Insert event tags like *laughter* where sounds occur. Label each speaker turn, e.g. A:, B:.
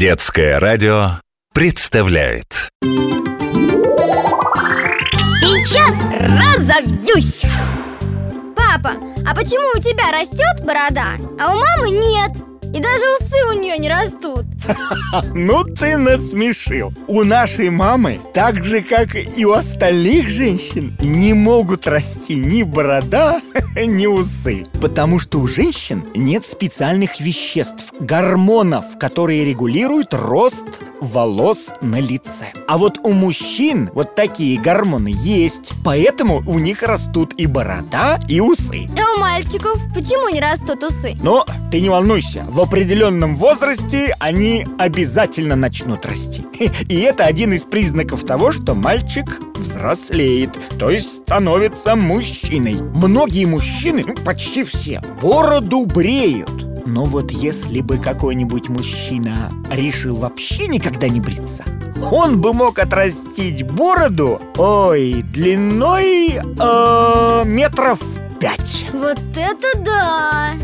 A: Детское радио представляет
B: Сейчас разобьюсь! Папа, а почему у тебя растет борода, а у мамы нет? И даже усы у нее не растут. *laughs*
C: Ну ты насмешил. У нашей мамы, так же как и у остальных женщин Не могут расти ни борода, *laughs* ни усы. Потому что у женщин нет специальных веществ Гормонов, которые регулируют рост волос на лице А вот у мужчин вот такие гормоны есть Поэтому у них растут и борода, и усы
B: А у мальчиков почему не растут усы?
C: Но ты не волнуйся, в определенном возрасте они обязательно начнут расти. *laughs* И это один из признаков того, что мальчик взрослеет, то есть становится мужчиной. Многие мужчины, ну, почти все, бороду бреют. Но вот если бы какой-нибудь мужчина решил вообще никогда не бриться, он бы мог отрастить бороду, ой, длиной э, метров пять.
B: Вот это да!